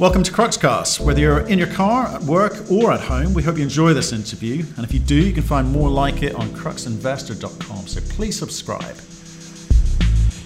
Welcome to Cruxcast. Whether you're in your car, at work, or at home, we hope you enjoy this interview. And if you do, you can find more like it on cruxinvestor.com. So please subscribe.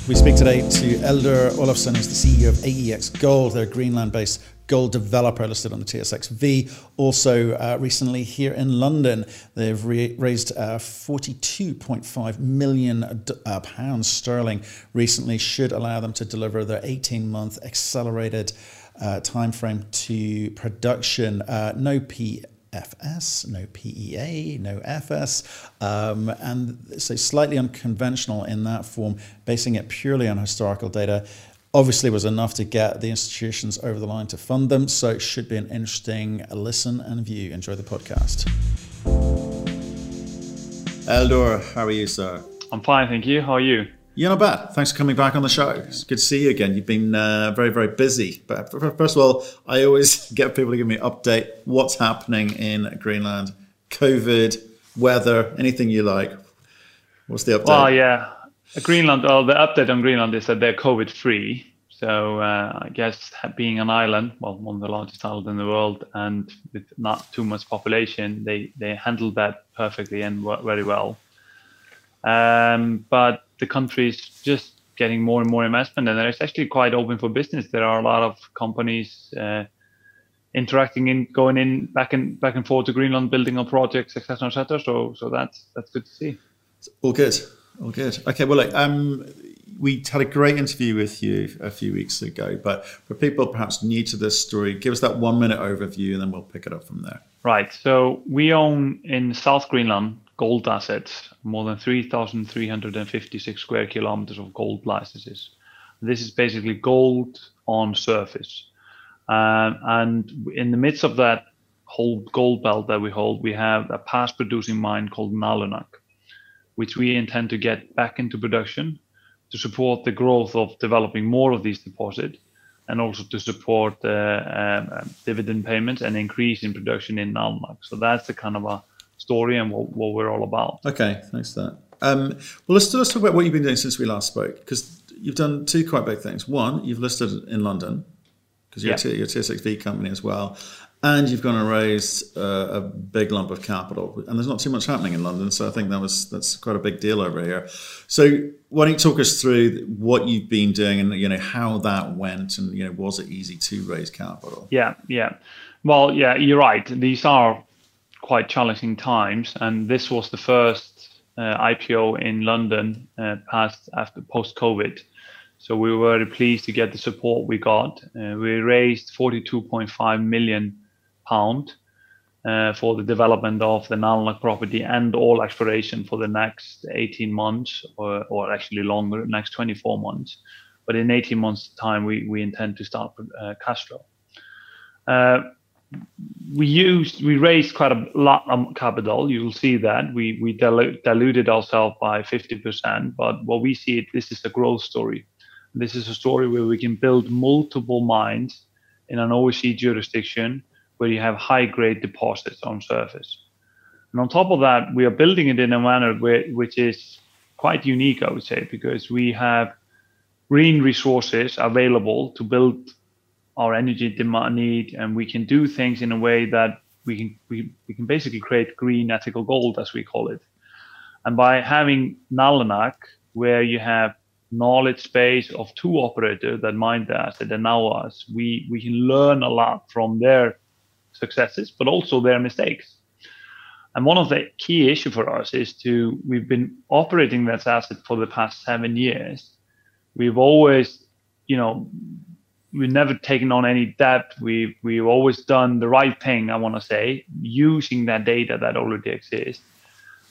We speak today to Eldur Olafsson, who's the CEO of AEX Gold. They're a Greenland based gold developer listed on the TSXV. Also, uh, recently here in London, they've re- raised uh, 42.5 million uh, pounds sterling recently, should allow them to deliver their 18 month accelerated uh, time frame to production. Uh, no PFS, no PEA, no FS, um, and so slightly unconventional in that form, basing it purely on historical data. Obviously, was enough to get the institutions over the line to fund them. So it should be an interesting listen and view. Enjoy the podcast. Eldur, how are you, sir? I'm fine, thank you. How are you? Yeah, not bad. Thanks for coming back on the show. It's good to see you again. You've been uh, very, very busy. But first of all, I always get people to give me an update. What's happening in Greenland? COVID, weather, anything you like. What's the update? Well, yeah, Greenland. Well, the update on Greenland is that they're COVID free. So uh, I guess being an island, well, one of the largest islands in the world, and with not too much population, they they handled that perfectly and very well. Um, but the country is just getting more and more investment, and it's actually quite open for business. There are a lot of companies uh, interacting in, going in back and back and forth to Greenland, building on projects, etc., etc. So, so that's that's good to see. All good, all good. Okay, well, look, um, we had a great interview with you a few weeks ago, but for people perhaps new to this story, give us that one minute overview, and then we'll pick it up from there. Right. So we own in South Greenland gold assets, more than 3,356 square kilometers of gold licenses. This is basically gold on surface. Um, and in the midst of that whole gold belt that we hold, we have a past producing mine called Nalunaq, which we intend to get back into production to support the growth of developing more of these deposits and also to support uh, um, dividend payments and increase in production in Nalunaq. So that's the kind of a story and what, what we're all about. Okay, thanks for that. Um, well, let's, let's talk about what you've been doing since we last spoke, because you've done two quite big things. One, you've listed in London, because you're, yeah. a, you're a TSXV company as well, and you've gone and raised uh, a big lump of capital. And there's not too much happening in London, so I think that was that's quite a big deal over here. So why don't you talk us through what you've been doing and you know how that went, and you know was it easy to raise capital? Yeah, yeah. Well, yeah, you're right. These are quite challenging times, and this was the first uh, IPO in London uh, past after post COVID. So we were very pleased to get the support we got. Uh, we raised 42.5 million pound uh, for the development of the Nalunaq property and all exploration for the next 18 months, or, or actually longer, next 24 months. But in 18 months' time, we, we intend to start uh, cash flow. We used we raised quite a lot of capital. You'll see that we we dilu- diluted ourselves by 50%. But what we see it this is a growth story. This is a story where we can build multiple mines in an overseas jurisdiction where you have high grade deposits on surface. And on top of that, we are building it in a manner where, which is quite unique, I would say, because we have green resources available to build our energy demand need, and we can do things in a way that we can we, we can basically create green ethical gold, as we call it. And by having Nalunaq, where you have knowledge space of two operators that mine the asset and now us, we, we can learn a lot from their successes, but also their mistakes. And one of the key issue for us is to we've been operating this asset for the past seven years. We've always, you know, we've never taken on any debt. We've we've always done the right thing. I want to say using that data that already exists.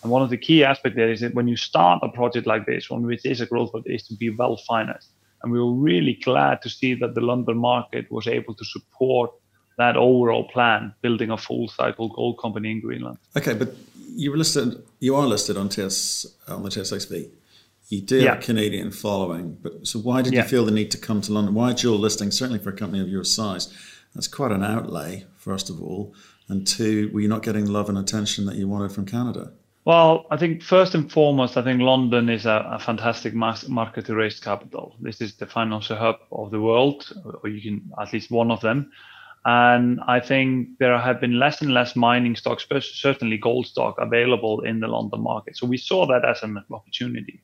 And one of the key aspects there is that when you start a project like this, one which is a growth project, is to be well financed. And we were really glad to see that the London market was able to support that overall plan, building a full cycle gold company in Greenland. Okay, but you were listed, you are listed on TS on the TSXV. You do yeah. have a Canadian following, but so why did yeah. you feel the need to come to London? Why dual listing? Certainly for a company of your size, that's quite an outlay. First of all, and two, were you not getting love and attention that you wanted from Canada? Well, I think first and foremost, I think London is a, a fantastic mass market to raise capital. This is the financial hub of the world, or you can at least one of them. And I think there have been less and less mining stocks, certainly gold stock, available in the London market. So we saw that as an opportunity.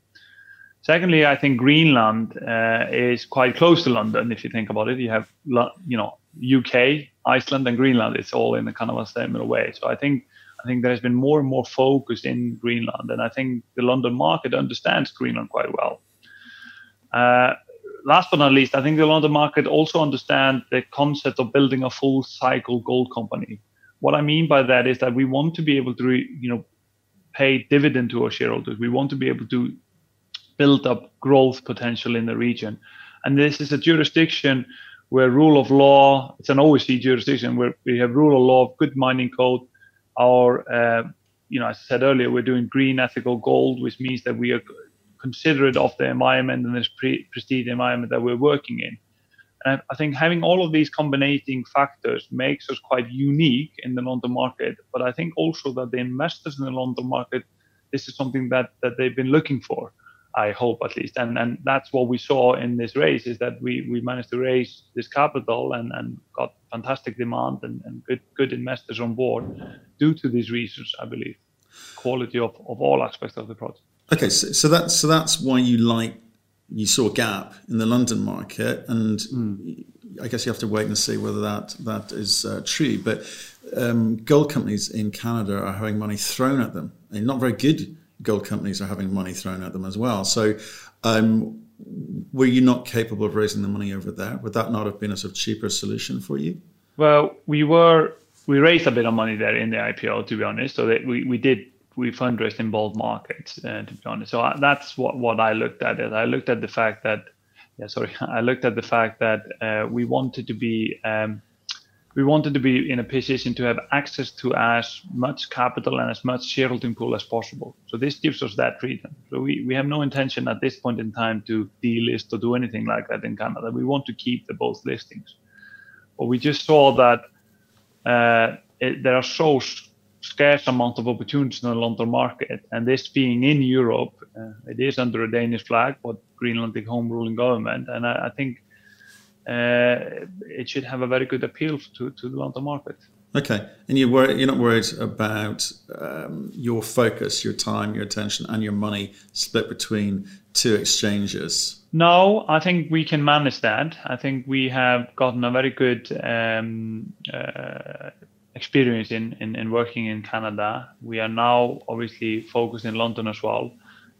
Secondly, I think Greenland uh, is quite close to London. If you think about it, you have you know UK, Iceland, and Greenland. It's all in a kind of a similar way. So I think I think there has been more and more focus in Greenland, and I think the London market understands Greenland quite well. Uh, last but not least, I think the London market also understands the concept of building a full cycle gold company. What I mean by that is that we want to be able to, you know, pay dividend to our shareholders. We want to be able to build up growth potential in the region, and this is a jurisdiction where rule of law. It's an OSCE jurisdiction where we have rule of law, good mining code, our, uh, you know, as I said earlier, we're doing green ethical gold, which means that we are considerate of the environment and this pre- prestige environment that we're working in. And I think having all of these combining factors makes us quite unique in the London market. But I think also that the investors in the London market, this is something that, that they've been looking for. I hope at least. And and that's what we saw in this race is that we, we managed to raise this capital and, and got fantastic demand and, and good good investors on board due to these reasons, I believe. Quality of, of all aspects of the project. Okay, so, so that's so that's why you like you saw a gap in the London market, and mm. I guess you have to wait and see whether that that is uh, true. But um, gold companies in Canada are having money thrown at them, and not very good gold companies are having money thrown at them as well. So, um, were you not capable of raising the money over there? Would that not have been a sort of cheaper solution for you? Well, we were we raised a bit of money there in the IPO, to be honest. So that we, we did we fundraised in both markets, uh, to be honest. So I, that's what what I looked at. It I looked at the fact that yeah, sorry, I looked at the fact that uh, we wanted to be um, we wanted to be in a position to have access to as much capital and as much shareholding pool as possible. So this gives us that freedom. So we, we have no intention at this point in time to delist or do anything like that in Canada. We want to keep the both listings. But we just saw that uh, it, there are so scarce amount of opportunities in the London market, and this being in Europe, uh, it is under a Danish flag, but Greenlandic home ruling government, and I, I think it should have a very good appeal to, to the London market. Okay, and you worry, you're not worried about um, your focus, your time, your attention, and your money split between two exchanges. No, I think we can manage that. I think we have gotten a very good um, uh, experience in, in, in working in Canada. We are now obviously focused in London as well.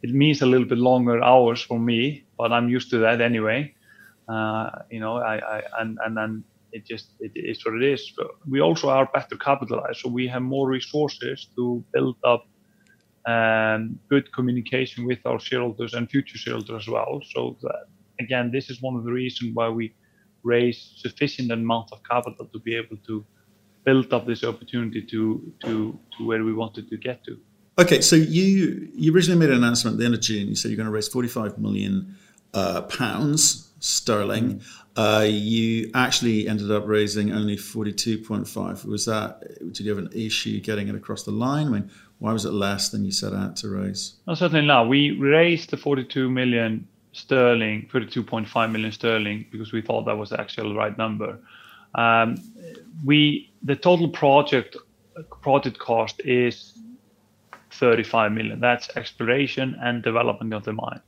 It means a little bit longer hours for me, but I'm used to that anyway. Uh, you know, I, I and and then it just it is what it is. But we also are better capitalized, so we have more resources to build up um, good communication with our shareholders and future shareholders as well. So that, again, this is one of the reasons why we raise sufficient amount of capital to be able to build up this opportunity to to to where we wanted to get to. Okay, so you you originally made an announcement at the end of June. You said you're going to raise 45 million uh, pounds sterling. Mm. Uh, you actually ended up raising only 42.5. Was that, did you have an issue getting it across the line? I mean, why was it less than you set out to raise? No, certainly not. We raised the 42 million sterling, 32.5 million sterling, because we thought that was the actual right number. Um, we the total project project cost is 35 million. That's exploration and development of the mine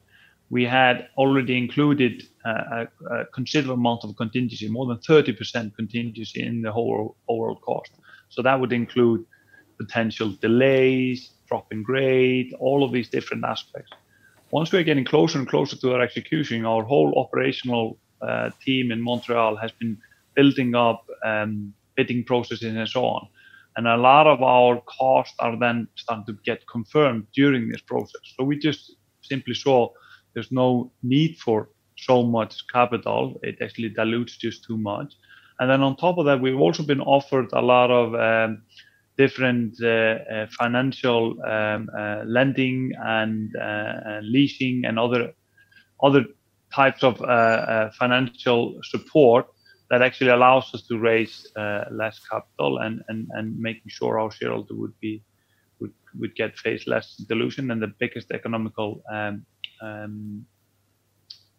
we had already included a, a, considerable amount of contingency, more than 30% contingency in the whole overall cost. So that would include potential delays, drop in grade, all of these different aspects. Once we're getting closer and closer to our execution, our whole operational uh, team in Montreal has been building up um, bidding processes and so on. And a lot of our costs are then starting to get confirmed during this process. So we just simply saw there's no need for so much capital. It actually dilutes just too much. And then on top of that, we've also been offered a lot of um, different uh, uh, financial um, uh, lending and uh, leasing and other other types of uh, uh, financial support that actually allows us to raise less capital and, and, and making sure our shareholder would be would, would get face less dilution and the biggest economical um, um,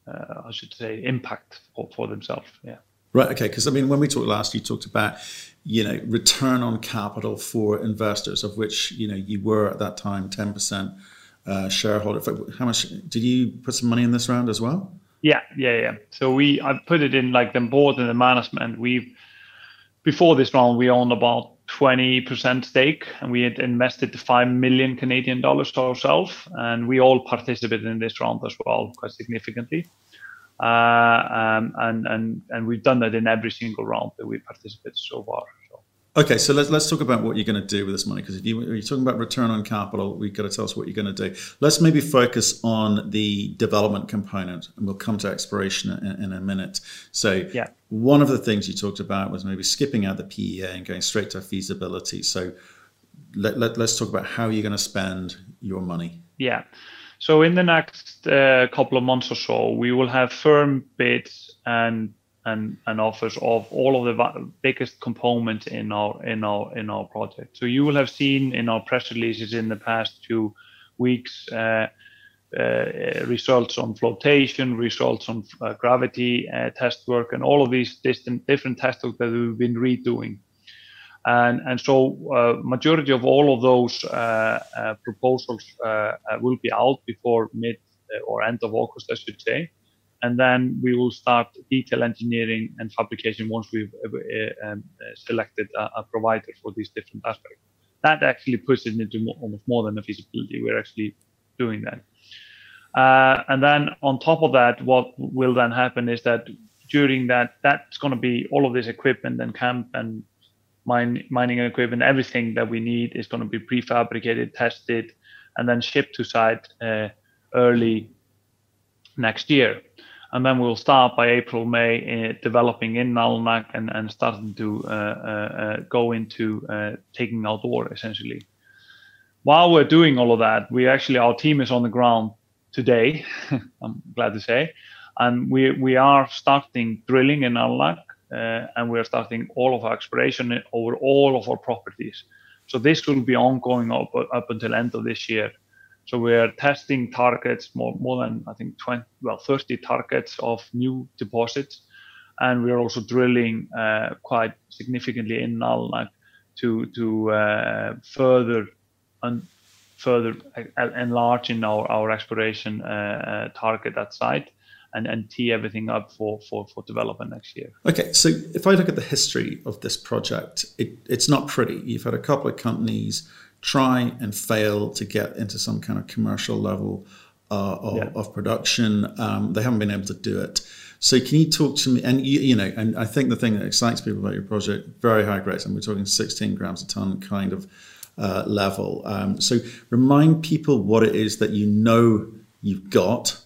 uh, I should say impact for, for themselves. Yeah. Right. Okay. Because I mean, when we talked last, you talked about you know return on capital for investors, of which you know you were at that time ten percent uh, shareholder. How much did you put some money in this round as well? Yeah, yeah, yeah. So we I put it in like the board and the management. We've before this round we owned about 20% stake and we had invested 5 million Canadian dollars to ourselves and we all participated in this round as well quite significantly. Uh, um, and, and, and we've done that in every single round that we participated so far. Okay, so let's let's talk about what you're going to do with this money because if you, are talking about return on capital, we've got to tell us what you're going to do. Let's maybe focus on the development component, and we'll come to exploration in, in a minute. So, yeah. one of the things you talked about was maybe skipping out the PEA and going straight to feasibility. So, let, let, us talk about how you're going to spend your money. Yeah. So, in the next uh, couple of months or so, we will have firm bids and and, and offers of all of the biggest components in our in our in our project. So you will have seen in our press releases in the past two weeks uh, uh, results on flotation, results on uh, gravity uh, test work, and all of these distant, different test work that we've been redoing. And and so uh, majority of all of those uh, proposals will be out before mid or end of August, I should say and then we will start detail engineering and fabrication once we've uh, um, selected a, a, provider for these different aspects. That actually it into more, almost more than a feasibility. We're actually doing that. Uh, and then on top of that, what will then happen is that during that, that's going to be all of this equipment and camp and mine, mining equipment, everything that we need is going to be prefabricated, tested, and then shipped to site uh, early next year and then we'll start by April, May, uh, developing in Nalunaq and, and starting to uh, uh, go into taking out ore essentially. While we're doing all of that, we actually our team is on the ground today. I'm glad to say, and we we are starting drilling in Nalunaq, and we are starting all of our exploration over all of our properties. So this will be ongoing up up until end of this year. So we are testing targets more, more than I think 20, well 30 targets of new deposits, and we are also drilling uh, quite significantly in Nalunaq to to uh, further and further enlarge in our our exploration uh, uh, target at site and, and tee everything up for, for, for development next year. Okay, so if I look at the history of this project, it, it's not pretty. You've had a couple of companies try and fail to get into some kind of commercial level uh, of, yeah. of, production. Um, they haven't been able to do it. So can you talk to me? And you, you, know, and I think the thing that excites people about your project, very high grades, and we're talking 16 grams a ton kind of uh, level. Um, so remind people what it is that you know you've got,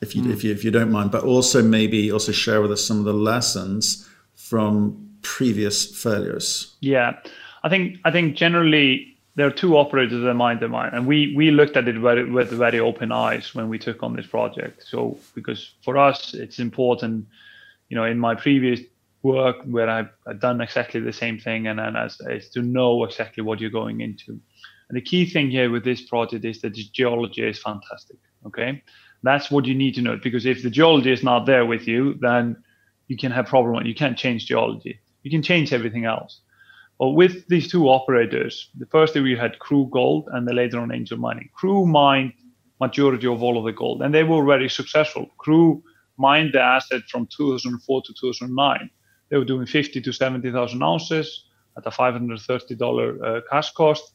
if you, mm. if you if you don't mind, but also maybe also share with us some of the lessons from previous failures. Yeah, I think I think generally there are two operators that mind the mine, and we we looked at it very, with very open eyes when we took on this project. So because for us it's important, you know, in my previous work where I've, I've done exactly the same thing, and then as is to know exactly what you're going into. And the key thing here with this project is that the geology is fantastic. Okay, that's what you need to know because if the geology is not there with you, then you can have problem. You can't change geology. You can change everything else well, with these two operators, the first we had Crew Gold and then later on Angel Mining. Crew mined majority of all of the gold, and they were very successful. Crew mined the asset from 2004 to 2009. They were doing 50 to 70,000 ounces at a $530 uh, cash cost,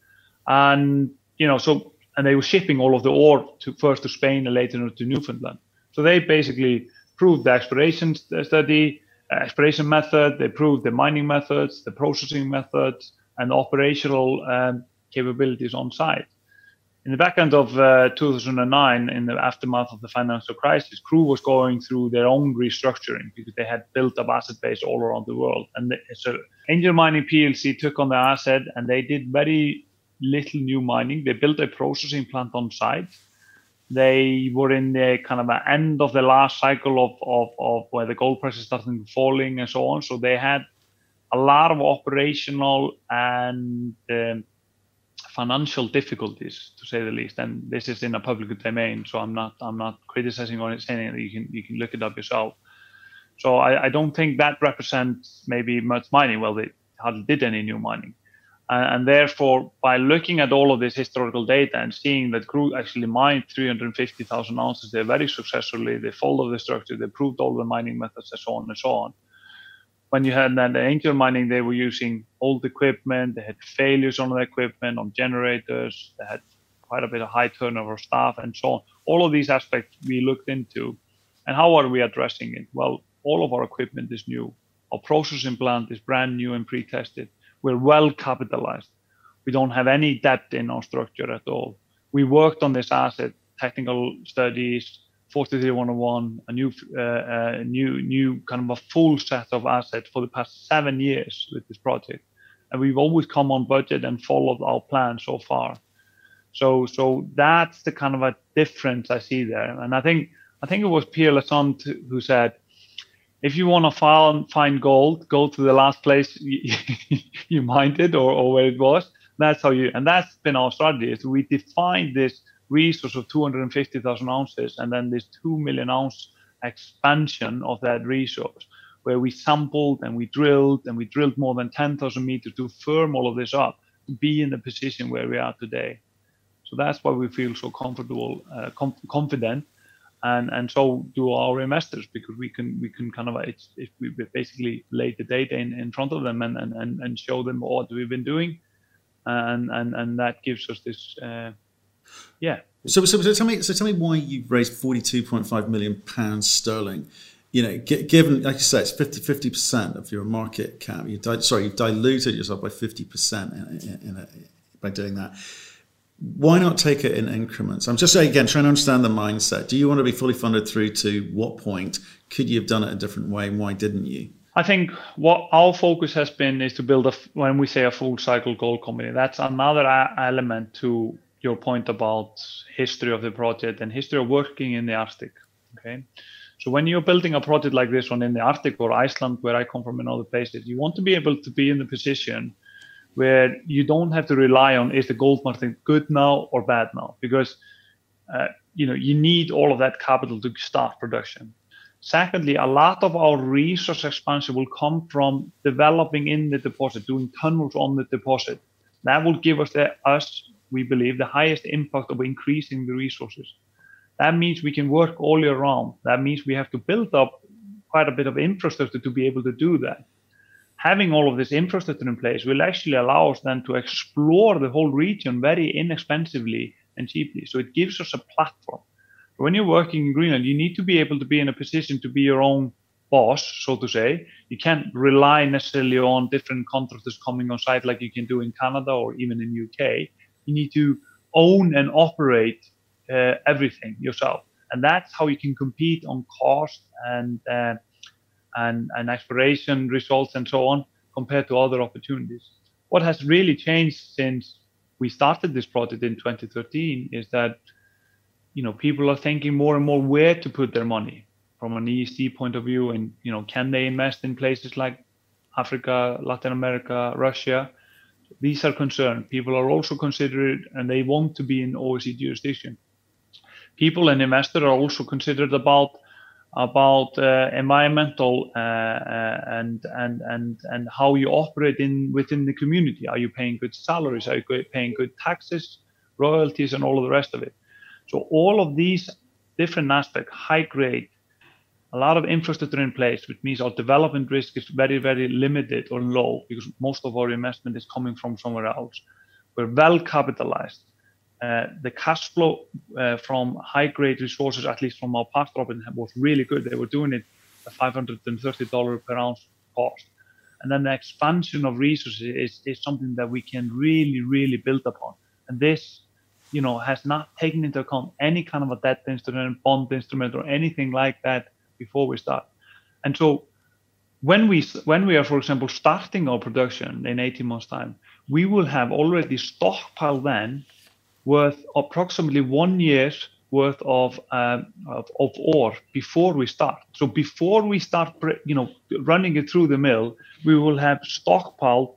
and you know, so and they were shipping all of the ore to first to Spain and later to Newfoundland. So they basically proved the exploration study exploration method, they proved the mining methods, the processing methods, and operational um, capabilities on site. In the back end of uh, 2009, in the aftermath of the financial crisis, Crew was going through their own restructuring because they had built up asset base all around the world. And so Angel Mining PLC took on the asset and they did very little new mining. They built a processing plant on site they were in the kind of end of the last cycle of, of, of where the gold prices started falling and so on. So they had a lot of operational and um, financial difficulties, to say the least. And this is in a public domain, so I'm not I'm not criticizing or saying it. You can you can look it up yourself. So I, I don't think that represents maybe much mining. Well, they hardly did any new mining. And therefore, by looking at all of this historical data and seeing that crew actually mined 350,000 ounces there very successfully, they followed the structure, they proved all the mining methods, and so on and so on. When you had that angel mining, they were using old equipment, they had failures on the equipment, on generators, they had quite a bit of high turnover staff, and so on. All of these aspects we looked into. And how are we addressing it? Well, all of our equipment is new. Our processing plant is brand new and pre tested we're well capitalized. We don't have any debt in our structure at all. We worked on this asset, technical studies, 43101, a new, uh, uh, new, new kind of a full set of assets for the past seven years with this project, and we've always come on budget and followed our plan so far. So, so that's the kind of a difference I see there, and I think I think it was Pierre Lassonde who said if you want to find, gold, go to the last place you, you mined it or, or where it was. That's how you, and that's been our strategy. Is we defined this resource of 250,000 ounces and then this 2 million ounce expansion of that resource where we sampled and we drilled and we drilled more than 10,000 meters to firm all of this up to be in the position where we are today. So that's why we feel so comfortable, uh, com- confident and and so do our investors because we can we can kind of it's, it's we basically lay the data in, in front of them and, and and and show them what we've been doing. And and and that gives us this uh, yeah. So, so so tell me so tell me why you've raised 42.5 million pounds sterling. You know given like you say it's 50 50 percent of your market cap you di- sorry you've diluted yourself by 50 percent by doing that why not take it in increments? I'm just again trying to understand the mindset. Do you want to be fully funded through to what point? Could you have done it a different way? Why didn't you? I think what our focus has been is to build a when we say a full cycle gold company. That's another element to your point about history of the project and history of working in the Arctic. Okay, so when you're building a project like this one in the Arctic or Iceland, where I come from, and other places, you want to be able to be in the position where you don't have to rely on is the gold market good now or bad now? Because uh, you know you need all of that capital to start production. Secondly a lot of our resource expansion will come from developing in the deposit doing tunnels on the deposit. That will give us the us we believe the highest impact of increasing the resources. That means we can work all year round. That means we have to build up quite a bit of infrastructure to be able to do that having all of this infrastructure in place will actually allow us then to explore the whole region very inexpensively and cheaply. So it gives us a platform. When you're working in Greenland, you need to be able to be in a position to be your own boss, so to say. You can't rely necessarily on different contractors coming on site like you can do in Canada or even in UK. You need to own and operate uh, everything yourself, and that's how you can compete on cost and uh, and, and exploration results and so on compared to other opportunities. What has really changed since we started this project in 2013 is that you know people are thinking more and more where to put their money from an ESG point of view and you know can they invest in places like Africa, Latin America, Russia? These are concerned. People are also considered and they want to be in OECD jurisdiction. People and investors are also considered about about uh, environmental uh, uh, and and and and how you operate in within the community. Are you paying good salaries? Are you paying good taxes, royalties, and all of the rest of it? So all of these different aspects, high grade, a lot of infrastructure in place, which means our development risk is very very limited or low because most of our investment is coming from somewhere else. We're well capitalized. Uh, the cash flow uh, from high-grade resources, at least from our past operation, was really good. They were doing it at $530 per ounce cost. And then the expansion of resources is, is something that we can really, really build upon. And this, you know, has not taken into account any kind of a debt instrument, bond instrument, or anything like that before we start. And so when we when we are, for example, starting our production in 18 months' time, we will have already stockpiled then worth approximately one year's worth of, um, of, of ore before we start. So before we start, you know, running it through the mill, we will have stockpiled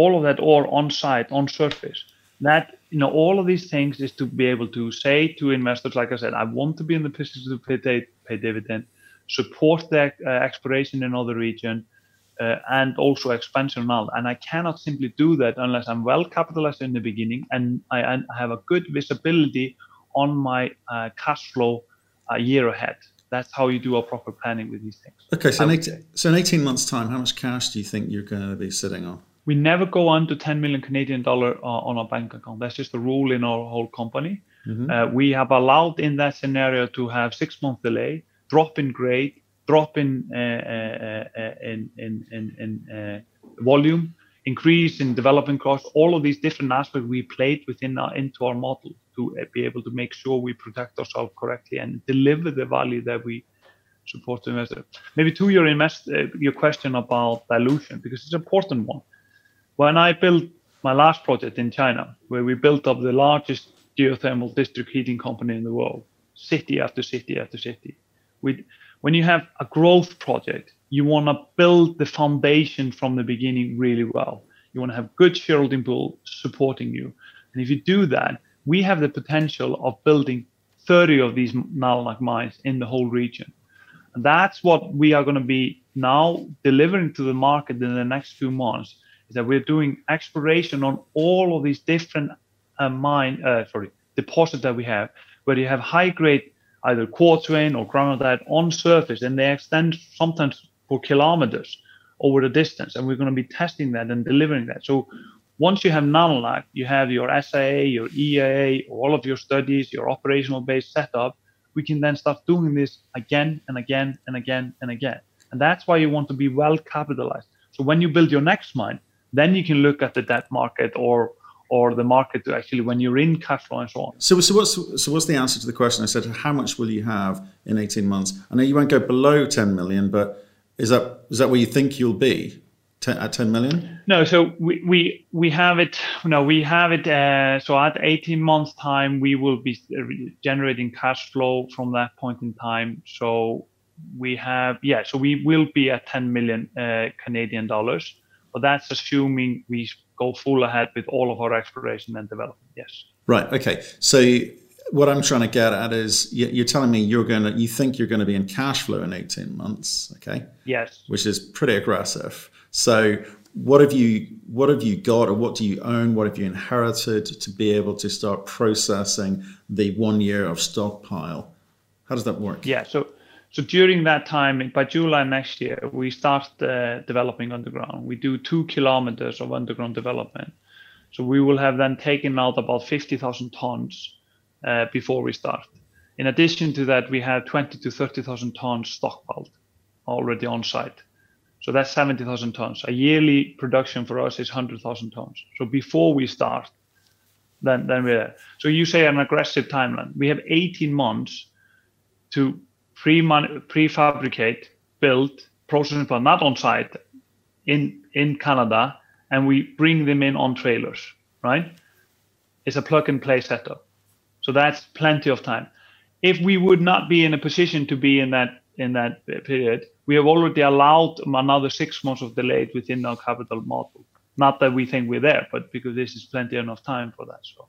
all of that ore on site, on surface. that you know all of these things is to be able to say to investors, like I said, I want to be in the position to pay, pay dividend, support the uh, exploration in other region, uh, and also expansion now. And I cannot simply do that unless I'm well capitalized in the beginning and I, I have a good visibility on my uh, cash flow a year ahead. That's how you do a proper planning with these things. Okay, so in, 18, so in 18 months' time, how much cash do you think you're going to be sitting on? We never go under 10 million Canadian dollar uh, on our bank account. That's just a rule in our whole company. Mm-hmm. Uh, we have allowed in that scenario to have six month delay, drop in grade, drop in uh, uh, uh, in in volume, increase in development costs, all of these different aspects we played within our into our model to be able to make sure we protect ourselves correctly and deliver the value that we support to investors. Maybe to your invest your question about dilution, because it's an important one. When I built my last project in China, where we built up the largest geothermal district heating company in the world, city after city after city, we when you have a growth project, you want to build the foundation from the beginning really well. You want to have good shareholding pool supporting you. And if you do that, we have the potential of building 30 of these Nalunaq mines in the whole region. And that's what we are going to be now delivering to the market in the next few months is that we're doing exploration on all of these different uh, mine, uh, sorry, deposits that we have, where you have high grade either quartz vein or granite on surface, and they extend sometimes for kilometers over the distance. And we're going to be testing that and delivering that. So once you have Nalunaq, you have your SIA, your EIA, all of your studies, your operational base setup. We can then start doing this again and again and again and again. And that's why you want to be well capitalized. So when you build your next mine, then you can look at the debt market or or the market to actually when you're in cash flow and so on. So, so what's so what's the answer to the question? I said, how much will you have in 18 months? I know you won't go below 10 million, but is that is that where you think you'll be? at 10 million? No, so we, we we have it. No, we have it. Uh, so at 18 months time, we will be generating cash flow from that point in time. So we have yeah. So we will be at 10 million uh, Canadian dollars, but that's assuming we go full ahead with all of our exploration and development. Yes. Right. Okay. So what I'm trying to get at is you're telling me you're going to you think you're going to be in cash flow in 18 months. Okay. Yes. Which is pretty aggressive. So what have you what have you got or what do you own what have you inherited to be able to start processing the one year of stockpile how does that work yeah so so during that time, by July next year, we start uh, developing underground. We do two kilometers of underground development. So we will have then taken out about 50,000 tons uh, before we start. In addition to that, we have 20 to 30,000 tons stockpiled already on site. So that's 70,000 tons. A yearly production for us is 100,000 tons. So before we start, then then we're there. So you say an aggressive timeline. We have 18 months to pre prefabricate, build, processing plant, not on site, in in Canada, and we bring them in on trailers, right? It's a plug and play setup. So that's plenty of time. If we would not be in a position to be in that in that period, we have already allowed another six months of delay within our capital model. Not that we think we're there, but because this is plenty enough time for that. So.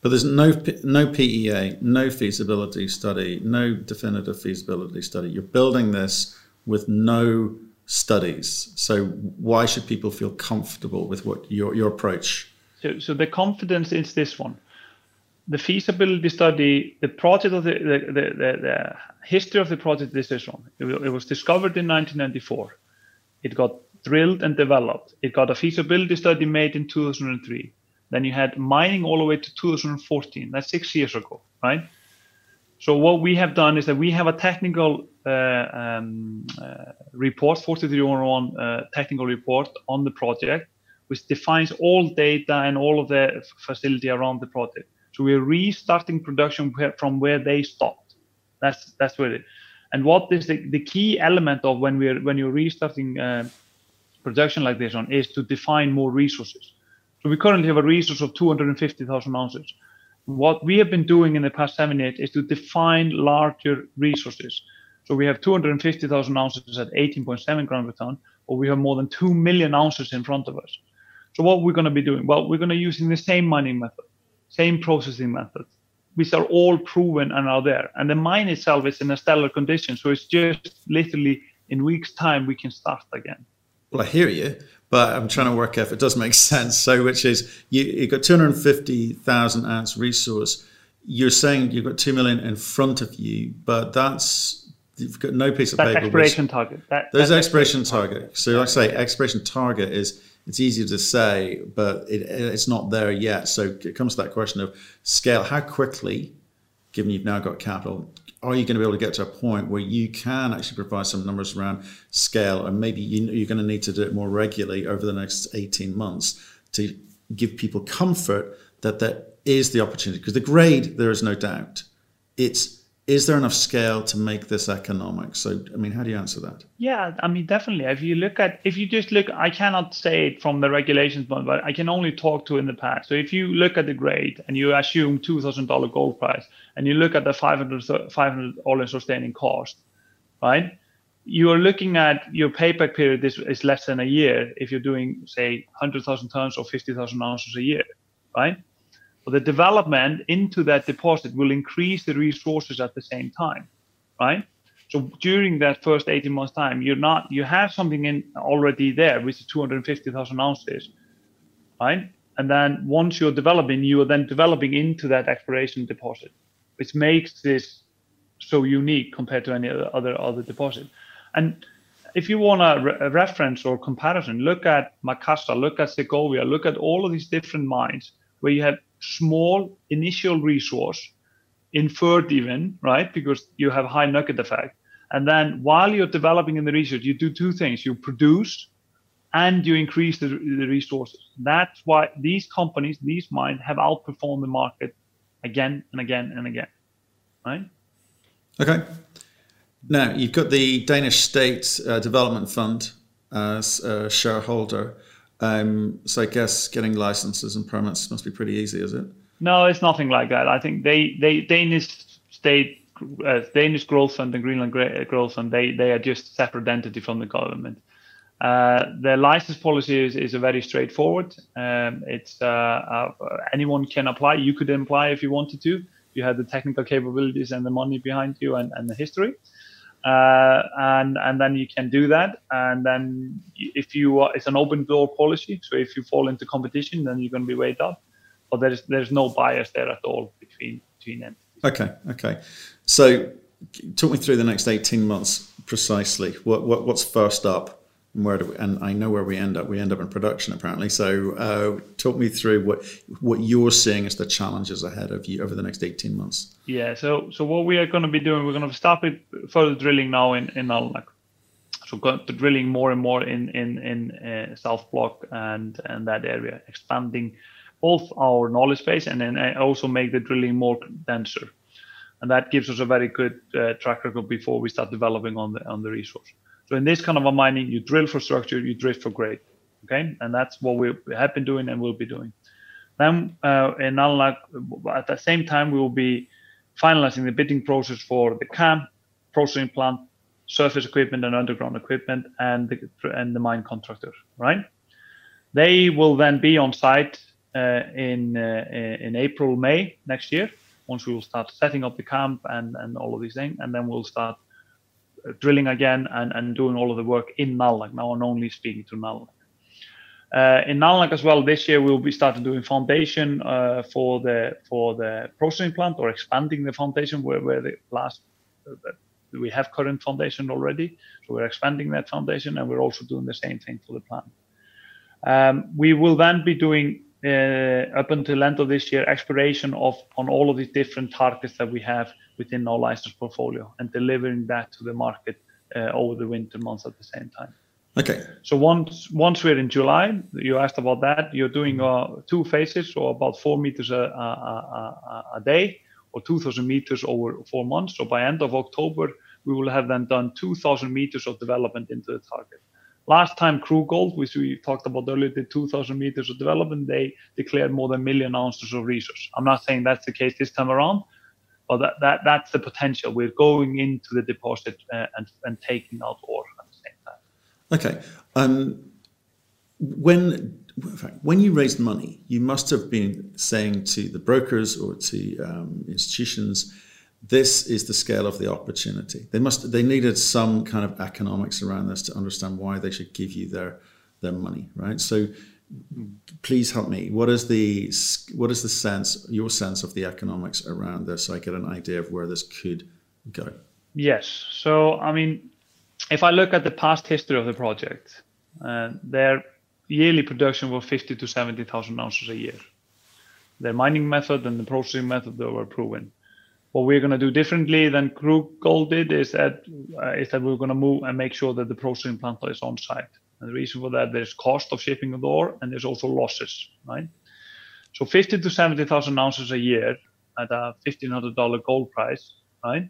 But there's no no PEA, no feasibility study, no definitive feasibility study. You're building this with no studies. So why should people feel comfortable with what your your approach? So, so the confidence is this one. The feasibility study, the project of the the, the, the, the history of the project is this one. It, it was discovered in 1994. It got drilled and developed. It got a feasibility study made in 2003 then you had mining all the way to 2014. That's six years ago, right? So what we have done is that we have a technical uh, um, uh, report, 4301 uh, technical report on the project, which defines all data and all of the facility around the project. So we're restarting production from where they stopped. That's that's where it. And what is the, the key element of when we're when you're restarting uh, production like this one is to define more resources. So we currently have a resource of 250,000 ounces. What we have been doing in the past seven years is to define larger resources. So we have 250,000 ounces at 18.7 grams per ton, or we have more than 2 million ounces in front of us. So what we're going to be doing? Well, we're going to using the same mining method, same processing methods, which are all proven and are there. And the mine itself is in a stellar condition, so it's just literally in weeks' time we can start again. Well, I hear you, but I'm trying to work out if it does make sense. So, which is you, you've got 250,000 ounce resource. You're saying you've got 2 million in front of you, but that's, you've got no piece of that's paper. Exploration target. That, There's exploration target. target. So, like I say, exploration target is, it's easier to say, but it, it's not there yet. So, it comes to that question of scale. How quickly, given you've now got capital, are you going to be able to get to a point where you can actually provide some numbers around scale? And maybe you, are going to need to do it more regularly over the next 18 months to give people comfort that there is the opportunity. Because the grade there is no doubt. It's is there enough scale to make this economic? So, I mean, how do you answer that? Yeah, I mean, definitely. If you look at, if you just look, I cannot say it from the regulations, but I can only talk to in the past. So, if you look at the grade and you assume two thousand dollar gold price, and you look at the 500 500 all-in sustaining cost, right? You are looking at your payback period is, is less than a year if you're doing, say, 100,000 tons or 50,000 ounces a year, right? The development into that deposit will increase the resources at the same time, right? So during that first 18 months time, you're not you have something in already there, which is 250,000 ounces, right? And then once you're developing, you are then developing into that exploration deposit, which makes this so unique compared to any other other deposit. And if you want a, re- a reference or comparison, look at Macassa, look at Segovia, look at all of these different mines where you have small initial resource, inferred even, right? Because you have high nugget effect. And then while you're developing in the research, you do two things. You produce and you increase the, the resources. That's why these companies, these mines have outperformed the market again and again and again, right? Okay. Now, you've got the Danish State uh, Development Fund as a shareholder. Um, so I guess getting licenses and permits must be pretty easy, is it? No, it's nothing like that. I think they, they Danish state, uh, Danish Growth Fund and Greenland Growth Fund, they, they are just separate entity from the government. Uh, the license policy is, is a very straightforward. Um, it's uh, uh, anyone can apply. You could apply if you wanted to. You have the technical capabilities and the money behind you and, and the history uh, and and then you can do that. And then if you are, it's an open door policy, so if you fall into competition, then you're going to be weighed up. But there's there's no bias there at all between between entities. Okay, okay. So talk me through the next 18 months precisely. What, what what's first up? Where do we, and I know where we end up. We end up in production apparently. So uh, talk me through what what you're seeing as the challenges ahead of you over the next 18 months. Yeah. So so what we are going to be doing, we're going to start with further drilling now in in Nalunaq. So the drilling more and more in in in uh, South Block and and that area, expanding both our knowledge base and then uh, also make the drilling more denser, and that gives us a very good uh, track record before we start developing on the on the resource. So in this kind of a mining, you drill for structure, you drift for grade. Okay, and that's what we have been doing and will be doing. Then uh, in Nalunaq, at the same time, we will be finalizing the bidding process for the camp, processing plant, surface equipment and underground equipment, and the and the mine contractor. Right? They will then be on site uh, in uh, in April, May next year. Once we will start setting up the camp and and all of these things, and then we'll start drilling again and, and doing all of the work in Nalunaq. Now I'm only speaking to Nalunaq. Uh, in Nalunaq as well, this year we'll be starting doing foundation uh, for the for the processing plant or expanding the foundation where, where the last uh, we have current foundation already. So we're expanding that foundation and we're also doing the same thing for the plant. Um, we will then be doing uh, up until end of this year exploration of on all of these different targets that we have within our license portfolio and delivering that to the market uh, over the winter months at the same time. Okay. So once once we're in July, you asked about that. You're doing uh, two phases, so about four meters a, a, a, a day, or 2,000 meters over four months. So by end of October, we will have then done 2,000 meters of development into the target. Last time Crew Gold, which we talked about earlier, did 2,000 meters of development. They declared more than a million ounces of resource. I'm not saying that's the case this time around, but that, that that's the potential. We're going into the deposit uh, and, and taking out ore at the same time. Okay. Um, when when you raised money, you must have been saying to the brokers or to um, institutions, this is the scale of the opportunity. They must they needed some kind of economics around this to understand why they should give you their their money, right? So please help me. What is the what is the sense your sense of the economics around this so I get an idea of where this could go? Yes. So I mean, if I look at the past history of the project, uh, their yearly production was 50 to 70,000 ounces a year. Their mining method and the processing method they were proven. What we're going to do differently than Gold did is that uh, is that we're going to move and make sure that the processing plant is on site. And the reason for that there's cost of shipping the ore and there's also losses, right? So 50 to 70,000 ounces a year at a $1,500 gold price, right?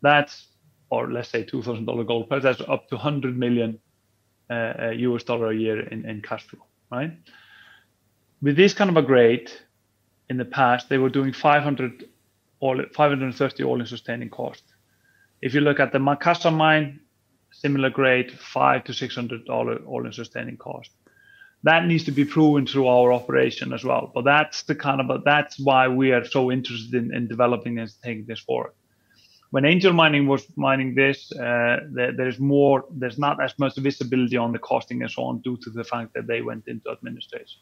That's, or let's say $2,000 gold price, that's up to 100 million uh, US dollar a year in, in cash flow, right? With this kind of a grade, in the past, they were doing 500 all 530 all-in sustaining cost. If you look at the Macassa mine, similar grade, five to 600 dollar all-in sustaining cost. That needs to be proven through our operation as well. But that's the kind of that's why we are so interested in, in developing this, taking this forward when Angel Mining was mining this, uh, there, there's more, there's not as much visibility on the costing and so on due to the fact that they went into administration.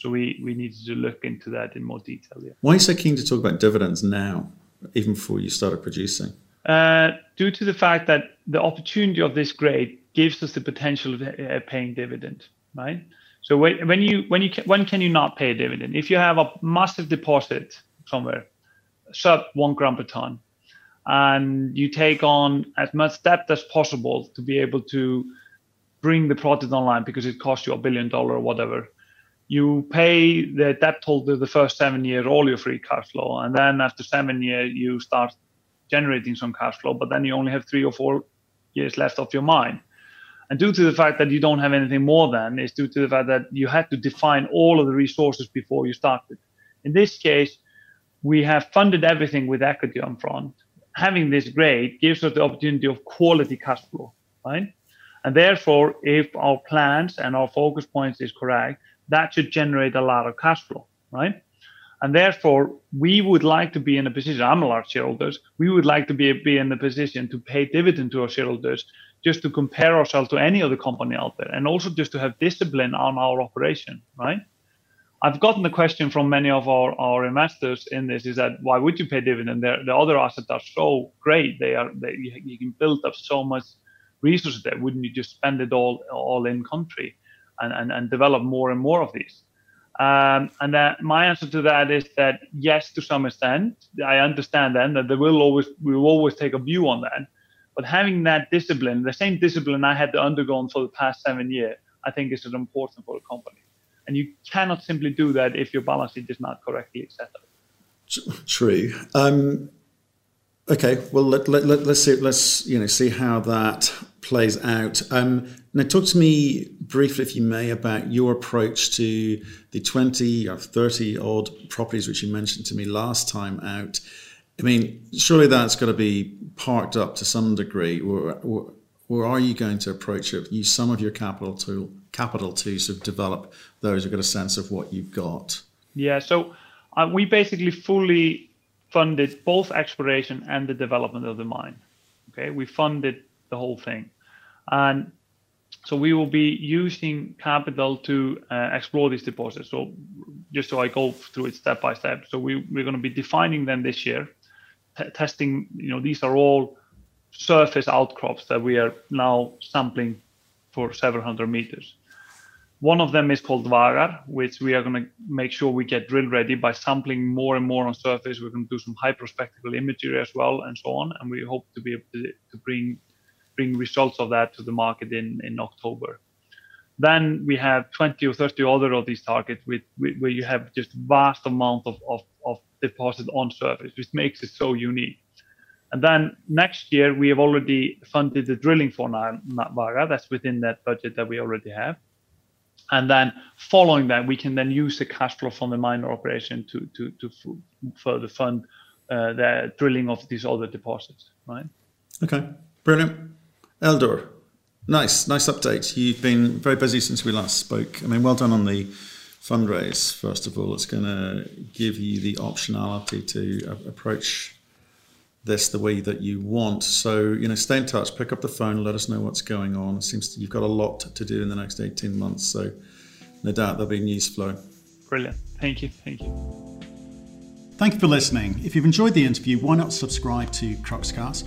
So we, we needed to look into that in more detail. Yeah. Why are you so keen to talk about dividends now, even before you started producing? Uh, due to the fact that the opportunity of this grade gives us the potential of uh, paying dividend, right? So when, when you when you can, when can you not pay a dividend? If you have a massive deposit somewhere, sub one gram per ton, and you take on as much debt as possible to be able to bring the project online because it costs you a billion dollar or whatever. You pay the debt holder the first seven years all your free cash flow, and then after seven years you start generating some cash flow, but then you only have three or four years left of your mine. And due to the fact that you don't have anything more than is due to the fact that you had to define all of the resources before you started. In this case, we have funded everything with equity on front having this grade gives us the opportunity of quality cash flow, right? And therefore, if our plans and our focus points is correct, that should generate a lot of cash flow, right? And therefore, we would like to be in a position, I'm a large shareholder, we would like to be, be in a position to pay dividend to our shareholders just to compare ourselves to any other company out there and also just to have discipline on our operation, right? I've gotten the question from many of our, our investors in this is that why would you pay dividend? They're, the other assets are so great. They are they, you, you can build up so much resources there. Wouldn't you just spend it all all in country and, and, and develop more and more of these? Um, and that my answer to that is that yes, to some extent, I understand then that there will always we will always take a view on that. But having that discipline, the same discipline I had to undergo for the past seven years, I think is important for a company and you cannot simply do that if your balance sheet is not correctly set up. True. Um, okay. Well, let, let, let, us see. Let's you know see how that plays out. Um, now, talk to me briefly, if you may, about your approach to the twenty or thirty odd properties which you mentioned to me last time out. I mean, surely that's got to be parked up to some degree, or, or, or are you going to approach it? Use some of your capital to capital to sort of develop those who've got a sense of what you've got? Yeah, so uh, we basically fully funded both exploration and the development of the mine. Okay, we funded the whole thing, and so we will be using capital to uh, explore these deposits. So just so I go through it step by step. So we, we're going to be defining them this year, t- testing. You know, these are all surface outcrops that we are now sampling for several hundred meters. One of them is called Vagar, which we are going to make sure we get drill ready by sampling more and more on surface. We're going to do some hyperspectral imagery as well and so on. And we hope to be able to, to bring bring results of that to the market in, in October. Then we have 20 or 30 other of these targets with, with where you have just vast amount of, of, of deposit on surface, which makes it so unique. And then next year, we have already funded the drilling for Vagar. That's within that budget that we already have. And then following that, we can then use the cash flow from the miner operation to, to, to further fund uh, the drilling of these other deposits, right? Okay, brilliant. Eldur, Nice, nice update. You've been very busy since we last spoke. I mean, well done on the fundraise. First of all, it's going to give you the optionality to approach this the way that you want. So, you know, stay in touch, pick up the phone, let us know what's going on. It seems you've got a lot to do in the next 18 months. So, no doubt there'll be news flow. Brilliant. Thank you. Thank you. Thank you for listening. If you've enjoyed the interview, why not subscribe to Cruxcast